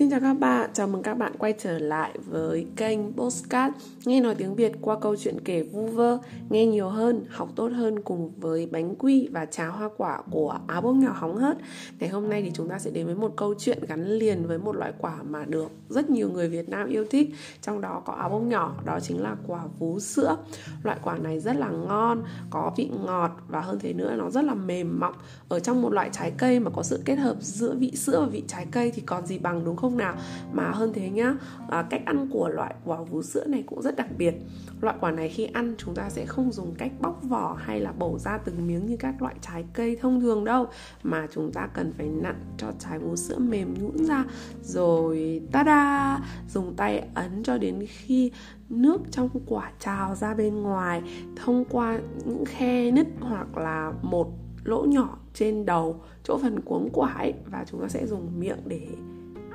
Xin chào các bạn, chào mừng các bạn quay trở lại với kênh Postcard. Nghe nói tiếng Việt qua câu chuyện kể vu vơ Nghe nhiều hơn, học tốt hơn cùng với bánh quy và trà hoa quả của áo bông nhỏ hóng hớt. Ngày hôm nay thì chúng ta sẽ đến với một câu chuyện gắn liền với một loại quả mà được rất nhiều người Việt Nam yêu thích Trong đó có áo bông nhỏ, đó chính là quả vú sữa. Loại quả này rất là ngon, có vị ngọt và hơn thế nữa nó rất là mềm mọng. Ở trong một loại trái cây mà có sự kết hợp giữa vị sữa và vị trái cây thì còn gì bằng đúng không nào. Mà hơn thế nhá à, cách ăn của loại quả vú sữa này cũng rất đặc biệt. Loại quả này khi ăn chúng ta sẽ không dùng cách bóc vỏ hay là bổ ra từng miếng như các loại trái cây thông thường đâu. Mà chúng ta cần phải nặn cho trái vú sữa mềm nhũn ra. Rồi ta da dùng tay ấn cho đến khi nước trong quả trào ra bên ngoài. Thông qua những khe nứt hoặc là một lỗ nhỏ trên đầu chỗ phần cuống quả ấy. Và chúng ta sẽ dùng miệng để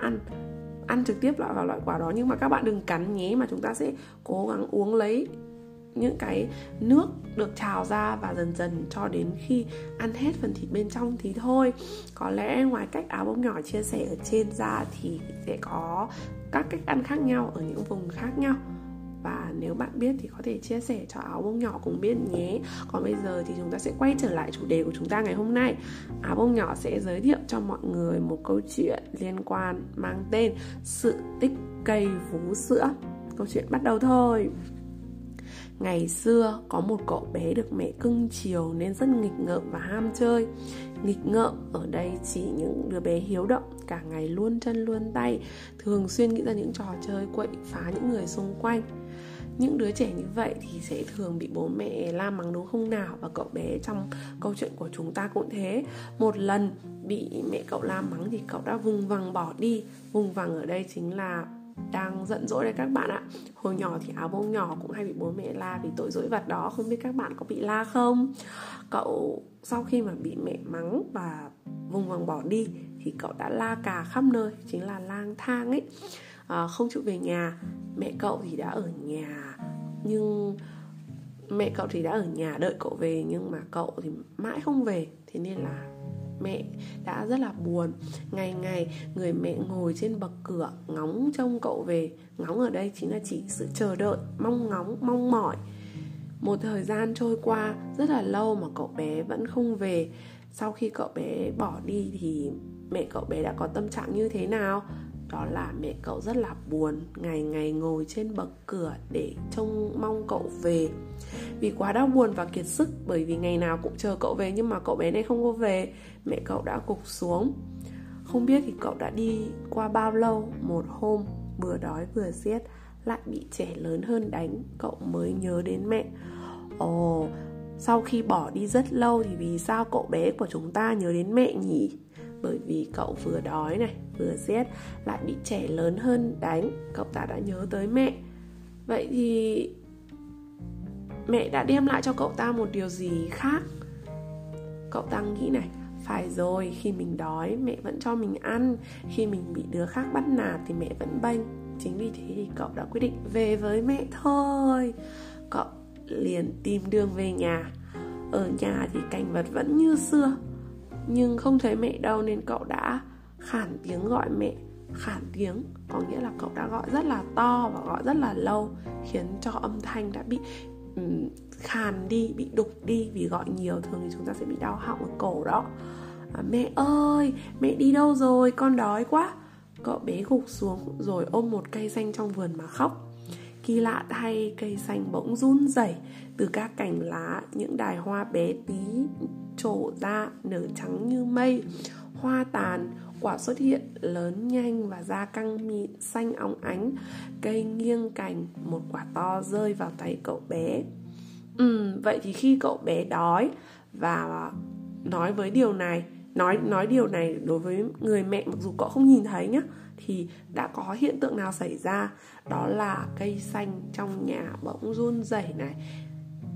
ăn ăn trực tiếp loại vào loại quả đó. Nhưng mà các bạn đừng cắn nhé, mà chúng ta sẽ cố gắng uống lấy những cái nước được trào ra và dần dần cho đến khi ăn hết phần thịt bên trong thì thôi. Có lẽ ngoài cách áo bông nhỏ chia sẻ ở trên ra thì sẽ có các cách ăn khác nhau ở những vùng khác nhau nếu bạn biết thì có thể chia sẻ cho áo bông nhỏ cùng biết nhé. Còn bây giờ thì chúng ta sẽ quay trở lại chủ đề của chúng ta ngày hôm nay. Áo bông nhỏ sẽ giới thiệu cho mọi người một câu chuyện liên quan mang tên sự tích cây vú sữa. Câu chuyện bắt đầu thôi. Ngày xưa có một cậu bé được mẹ cưng chiều nên rất nghịch ngợm và ham chơi. Nghịch ngợm ở đây chỉ những đứa bé hiếu động, Cả ngày luôn chân luôn tay, Thường xuyên nghĩ ra những trò chơi quậy phá những người xung quanh những đứa trẻ như vậy thì sẽ thường bị bố mẹ la mắng đúng không nào? Và cậu bé trong câu chuyện của chúng ta cũng thế. Một lần bị mẹ cậu la mắng thì cậu đã vùng vằng bỏ đi. Vùng vằng ở đây chính là đang giận dỗi đấy các bạn ạ. Hồi nhỏ thì áo bông nhỏ cũng hay bị bố mẹ la vì tội dỗi vặt đó. Không biết các bạn có bị la không? Cậu sau khi mà bị mẹ mắng và vùng vằng bỏ đi thì cậu đã la cà khắp nơi, chính là lang thang ấy à, không chịu về nhà. Mẹ cậu thì đã ở nhà nhưng mẹ cậu thì đã ở nhà đợi cậu về nhưng mà cậu thì mãi không về. Thế nên là mẹ đã rất là buồn. Ngày ngày người mẹ ngồi trên bậc cửa ngóng trông cậu về. Ngóng ở đây chính là chỉ sự chờ đợi mong ngóng mong mỏi. Một thời gian trôi qua rất là lâu mà cậu bé vẫn không về. Sau khi cậu bé bỏ đi thì mẹ cậu bé đã có tâm trạng như thế nào? Đó là mẹ cậu rất là buồn, ngày ngày ngồi trên bậc cửa để trông mong cậu về. Vì quá đau buồn và kiệt sức, bởi vì ngày nào cũng chờ cậu về nhưng mà cậu bé này không có về, mẹ cậu đã gục xuống. Không biết thì cậu đã đi qua bao lâu, một hôm vừa đói vừa giết, lại bị trẻ lớn hơn đánh, cậu mới nhớ đến mẹ. Ồ, sau khi bỏ đi rất lâu thì vì sao cậu bé của chúng ta nhớ đến mẹ nhỉ? Bởi vì cậu vừa đói này, vừa rét, lại bị trẻ lớn hơn đánh. Cậu ta đã nhớ tới mẹ. Vậy thì mẹ đã đem lại cho cậu ta một điều gì khác? Cậu ta nghĩ này, phải rồi, khi mình đói, mẹ vẫn cho mình ăn. Khi mình bị đứa khác bắt nạt thì mẹ vẫn bênh. Chính vì thế thì cậu đã quyết định về với mẹ thôi. Cậu liền tìm đường về nhà. Ở nhà thì cảnh vật vẫn như xưa nhưng không thấy mẹ đâu nên cậu đã khản tiếng gọi mẹ. Khản tiếng có nghĩa là cậu đã gọi rất là to và gọi rất là lâu khiến cho âm thanh đã bị um, khàn đi bị đục đi. Vì gọi nhiều thường thì chúng ta sẽ bị đau họng ở cổ đó. À, mẹ ơi mẹ đi đâu rồi? Con đói quá. Cậu bé gục xuống rồi ôm một cây xanh trong vườn mà khóc. Kỳ lạ thay cây xanh bỗng run rẩy từ các cành lá những đài hoa bé tí trổ ra nở trắng như mây. Hoa tàn quả xuất hiện lớn nhanh và da căng mịn xanh óng ánh. Cây nghiêng cành một quả to rơi vào tay cậu bé. Ừ, vậy thì khi cậu bé đói và nói với điều này nói nói điều này đối với người mẹ mặc dù cậu không nhìn thấy nhá, thì đã có hiện tượng nào xảy ra? Đó là cây xanh trong nhà bỗng run rẩy này,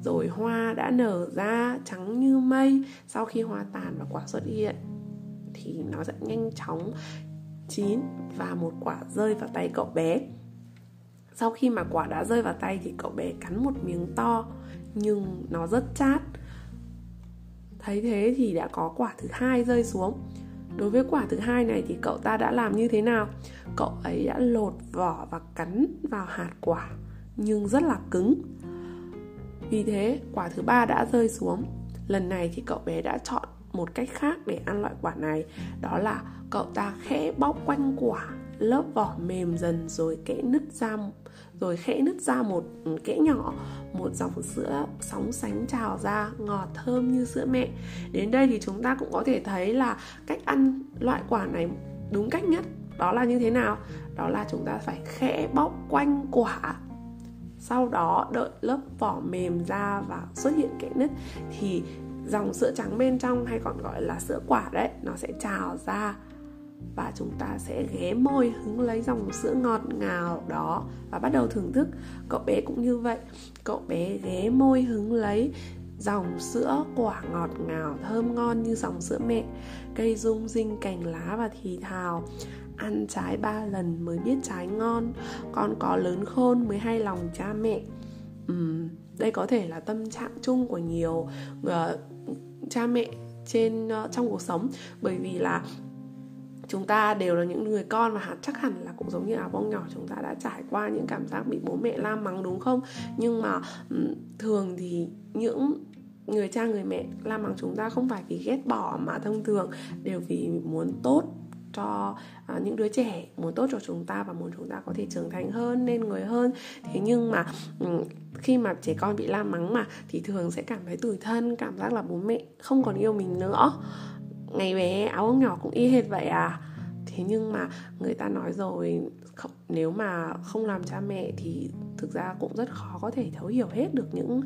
rồi hoa đã nở ra trắng như mây sau khi hoa tàn và quả xuất hiện. Thì nó sẽ nhanh chóng chín và một quả rơi vào tay cậu bé. Sau khi mà quả đã rơi vào tay thì cậu bé cắn một miếng to, nhưng nó rất chát thấy thế thì đã có quả thứ hai rơi xuống. Đối với quả thứ hai này thì cậu ta đã làm như thế nào? Cậu ấy đã lột vỏ và cắn vào hạt quả, nhưng rất là cứng. Vì thế, quả thứ ba đã rơi xuống. Lần này thì cậu bé đã chọn một cách khác để ăn loại quả này, đó là cậu ta khẽ bóc quanh quả lớp vỏ mềm dần rồi kẽ nứt ra rồi khẽ nứt ra một kẽ nhỏ, một dòng sữa sóng sánh trào ra, ngọt thơm như sữa mẹ. Đến đây thì chúng ta cũng có thể thấy là cách ăn loại quả này đúng cách nhất. Đó là như thế nào? Đó là chúng ta phải khẽ bóc quanh quả, sau đó đợi lớp vỏ mềm ra và xuất hiện kẽ nứt. Thì dòng sữa trắng bên trong hay còn gọi là sữa quả đấy, nó sẽ trào ra và chúng ta sẽ ghé môi hứng lấy dòng sữa ngọt ngào đó và bắt đầu thưởng thức. Cậu bé cũng như vậy cậu bé ghé môi hứng lấy dòng sữa quả ngọt ngào thơm ngon như dòng sữa mẹ cây rung rinh cành lá và thì thào. Ăn trái ba lần mới biết trái ngon. Con có lớn khôn mới hay lòng cha mẹ. Uhm, đây có thể là tâm trạng chung của nhiều uh, cha mẹ trên uh, trong cuộc sống. Bởi vì là chúng ta đều là những người con và chắc hẳn là cũng giống như áo bông nhỏ chúng ta đã trải qua những cảm giác bị bố mẹ la mắng đúng không? Nhưng mà thường thì những người cha người mẹ la mắng chúng ta không phải vì ghét bỏ mà thông thường đều vì muốn tốt cho à, những đứa trẻ muốn tốt cho chúng ta và muốn chúng ta có thể trưởng thành hơn nên người hơn. Thế nhưng mà khi mà trẻ con bị la mắng mà thì thường sẽ cảm thấy tủi thân cảm giác là bố mẹ không còn yêu mình nữa ngày bé áo ông nhỏ cũng y hệt vậy à? Thế nhưng mà người ta nói rồi không, nếu mà không làm cha mẹ thì thực ra cũng rất khó có thể thấu hiểu hết được những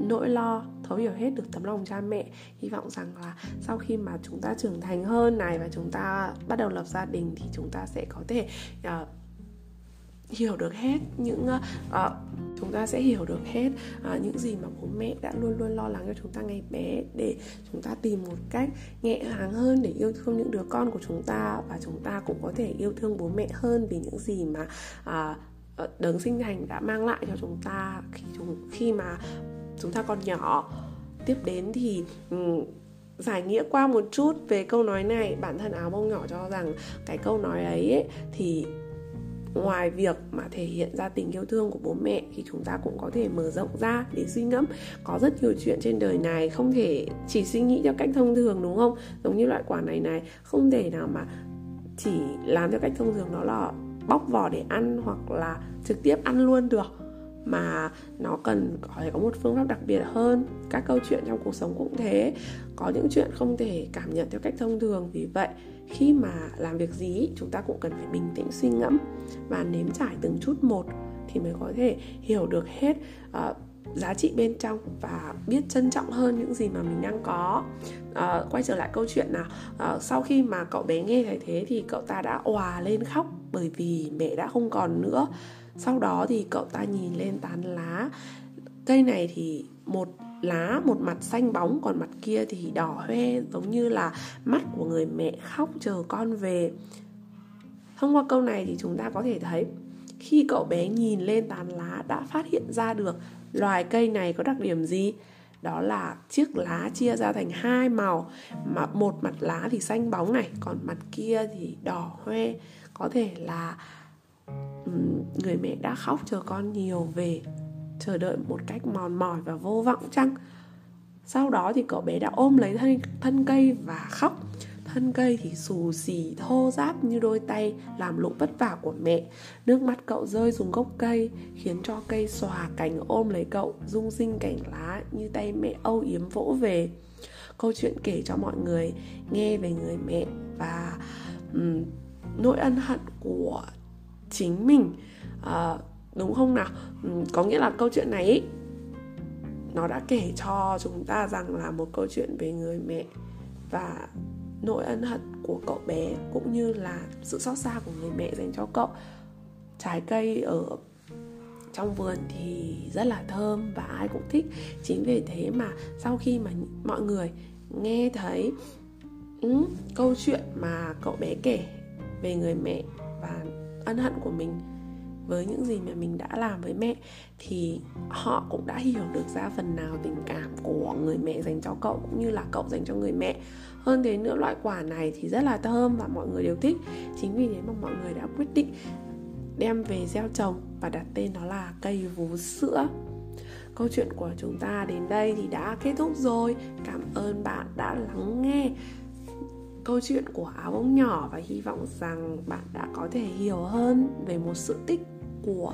nỗi lo thấu hiểu hết được tấm lòng cha mẹ. Hy vọng rằng là sau khi mà chúng ta trưởng thành hơn này và chúng ta bắt đầu lập gia đình thì chúng ta sẽ có thể uh, hiểu được hết những uh, chúng ta sẽ hiểu được hết uh, những gì mà bố mẹ đã luôn luôn lo lắng cho chúng ta ngày bé để chúng ta tìm một cách nhẹ nhàng hơn để yêu thương những đứa con của chúng ta và chúng ta cũng có thể yêu thương bố mẹ hơn vì những gì mà uh, đấng sinh thành đã mang lại cho chúng ta khi chúng khi mà chúng ta còn nhỏ. Tiếp đến thì um, giải nghĩa qua một chút về câu nói này. Bản thân áo bông nhỏ cho rằng cái câu nói ấy, ấy thì ngoài việc mà thể hiện ra tình yêu thương của bố mẹ thì chúng ta cũng có thể mở rộng ra để suy ngẫm. Có rất nhiều chuyện trên đời này không thể chỉ suy nghĩ theo cách thông thường, đúng không? Giống như loại quả này này, không thể nào mà chỉ làm theo cách thông thường. Đó là bóc vỏ để ăn hoặc là trực tiếp ăn luôn được mà nó cần có thể có một phương pháp đặc biệt hơn. Các câu chuyện trong cuộc sống cũng thế. Có những chuyện không thể cảm nhận theo cách thông thường. Vì vậy khi mà làm việc gì chúng ta cũng cần phải bình tĩnh suy ngẫm và nếm trải từng chút một thì mới có thể hiểu được hết uh, giá trị bên trong và biết trân trọng hơn những gì mà mình đang có. À, quay trở lại câu chuyện nào. À, sau khi mà cậu bé nghe thấy thế thì cậu ta đã òa lên khóc bởi vì mẹ đã không còn nữa sau đó thì cậu ta nhìn lên tán lá. Cây này thì một lá, một mặt xanh bóng, còn mặt kia thì đỏ hoe, giống như là mắt của người mẹ khóc chờ con về. Thông qua câu này thì chúng ta có thể thấy, khi cậu bé nhìn lên tán lá đã phát hiện ra được loài cây này có đặc điểm gì? Đó là chiếc lá chia ra thành hai màu, mà một mặt lá thì xanh bóng này, còn mặt kia thì đỏ hoe. Có thể là người mẹ đã khóc chờ con nhiều về chờ đợi một cách mòn mỏi và vô vọng chăng? Sau đó thì cậu bé đã ôm lấy thân, thân cây và khóc. Thân cây thì xù xì thô ráp như đôi tay làm lụng vất vả của mẹ. Nước mắt cậu rơi xuống gốc cây khiến cho cây xòa cành ôm lấy cậu rung rinh cành lá như tay mẹ âu yếm vỗ về. Câu chuyện kể cho mọi người nghe về người mẹ và um, nỗi ân hận của chính mình à, đúng không nào? Ừ, có nghĩa là câu chuyện này ý, nó đã kể cho chúng ta rằng là một câu chuyện về người mẹ và nỗi ân hận của cậu bé cũng như là sự xót xa của người mẹ dành cho cậu. Trái cây ở trong vườn thì rất là thơm và ai cũng thích. Chính vì thế mà sau khi mà mọi người nghe thấy ừ, câu chuyện mà cậu bé kể về người mẹ và ân hận của mình với những gì mà mình đã làm với mẹ, thì họ cũng đã hiểu được ra phần nào tình cảm của người mẹ dành cho cậu cũng như là cậu dành cho người mẹ. Hơn thế nữa, loại quả này thì rất là thơm và mọi người đều thích. Chính vì thế mà mọi người đã quyết định đem về gieo trồng và đặt tên nó là cây vú sữa. Câu chuyện của chúng ta đến đây thì đã kết thúc rồi. Cảm ơn bạn đã lắng nghe câu chuyện của áo bông nhỏ và hy vọng rằng bạn đã có thể hiểu hơn về một sự tích của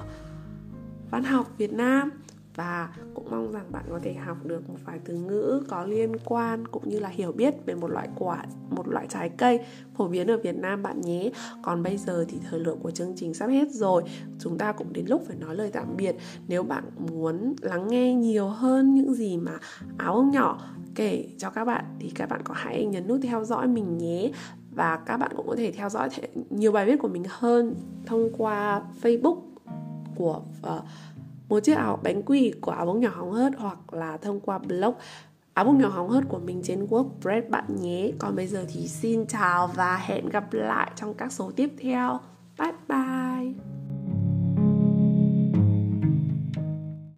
văn học Việt Nam. Và cũng mong rằng bạn có thể học được một vài từ ngữ có liên quan cũng như là hiểu biết về một loại quả, một loại trái cây phổ biến ở Việt Nam bạn nhé. Còn bây giờ thì thời lượng của chương trình sắp hết rồi. Chúng ta cũng đến lúc phải nói lời tạm biệt. Nếu bạn muốn lắng nghe nhiều hơn những gì mà áo ông nhỏ kể cho các bạn thì các bạn có hãy nhấn nút theo dõi mình nhé. Và các bạn cũng có thể theo dõi nhiều bài viết của mình hơn thông qua Facebook của uh, một chiếc áo bánh quy của áo bông nhỏ hóng hớt hoặc là thông qua blog áo bông nhỏ hóng hớt của mình trên WordPress bạn nhé. Còn bây giờ thì xin chào và hẹn gặp lại trong các số tiếp theo. Bye bye.